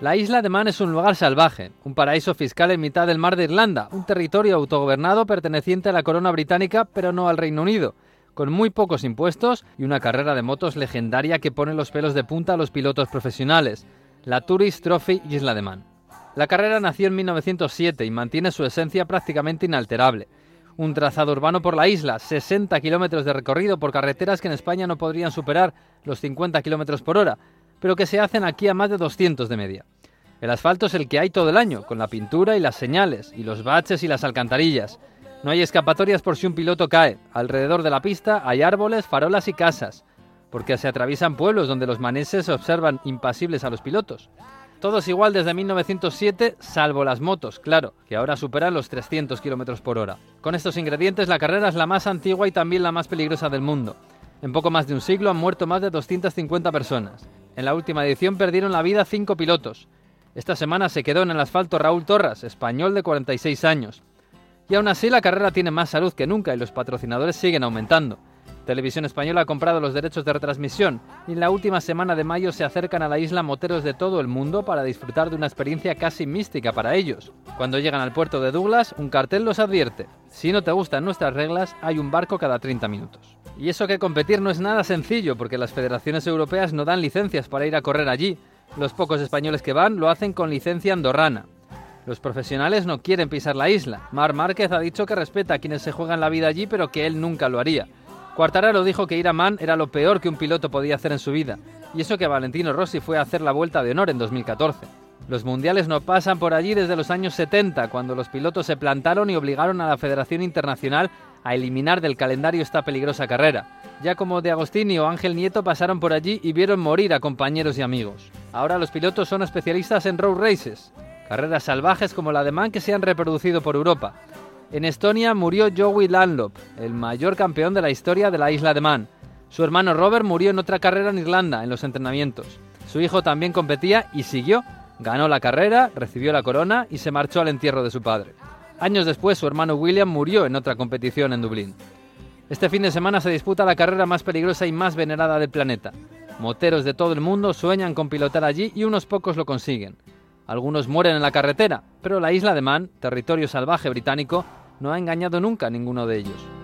La isla de Man es un lugar salvaje, un paraíso fiscal en mitad del mar de Irlanda, un territorio autogobernado perteneciente a la corona británica pero no al Reino Unido, con muy pocos impuestos y una carrera de motos legendaria que pone los pelos de punta a los pilotos profesionales, la Tourist Trophy Isla de Man. La carrera nació en 1907 y mantiene su esencia prácticamente inalterable. Un trazado urbano por la isla, 60 kilómetros de recorrido por carreteras que en España no podrían superar los 50 kilómetros por hora, pero que se hacen aquí a más de 200 de media. El asfalto es el que hay todo el año, con la pintura y las señales, y los baches y las alcantarillas. No hay escapatorias por si un piloto cae. Alrededor de la pista hay árboles, farolas y casas, porque se atraviesan pueblos donde los maneses observan impasibles a los pilotos. Todos igual desde 1907, salvo las motos, claro, que ahora superan los 300 km por hora. Con estos ingredientes, la carrera es la más antigua y también la más peligrosa del mundo. En poco más de un siglo han muerto más de 250 personas. En la última edición perdieron la vida cinco pilotos. Esta semana se quedó en el asfalto Raúl Torras, español de 46 años. Y aún así la carrera tiene más salud que nunca y los patrocinadores siguen aumentando. Televisión Española ha comprado los derechos de retransmisión y en la última semana de mayo se acercan a la isla moteros de todo el mundo para disfrutar de una experiencia casi mística para ellos. Cuando llegan al puerto de Douglas, un cartel los advierte. Si no te gustan nuestras reglas, hay un barco cada 30 minutos. Y eso que competir no es nada sencillo, porque las federaciones europeas no dan licencias para ir a correr allí. Los pocos españoles que van lo hacen con licencia andorrana. Los profesionales no quieren pisar la isla. Mar Márquez ha dicho que respeta a quienes se juegan la vida allí, pero que él nunca lo haría. Cuartararo dijo que ir a Man era lo peor que un piloto podía hacer en su vida, y eso que Valentino Rossi fue a hacer la vuelta de honor en 2014. Los mundiales no pasan por allí desde los años 70, cuando los pilotos se plantaron y obligaron a la Federación Internacional a eliminar del calendario esta peligrosa carrera. Ya como De Agostini o Ángel Nieto pasaron por allí y vieron morir a compañeros y amigos. Ahora los pilotos son especialistas en road races, carreras salvajes como la de Man que se han reproducido por Europa. En Estonia murió Joey Landlop, el mayor campeón de la historia de la isla de Man. Su hermano Robert murió en otra carrera en Irlanda, en los entrenamientos. Su hijo también competía y siguió. Ganó la carrera, recibió la corona y se marchó al entierro de su padre. Años después, su hermano William murió en otra competición en Dublín. Este fin de semana se disputa la carrera más peligrosa y más venerada del planeta. Moteros de todo el mundo sueñan con pilotar allí y unos pocos lo consiguen. Algunos mueren en la carretera, pero la isla de Man, territorio salvaje británico, no ha engañado nunca a ninguno de ellos.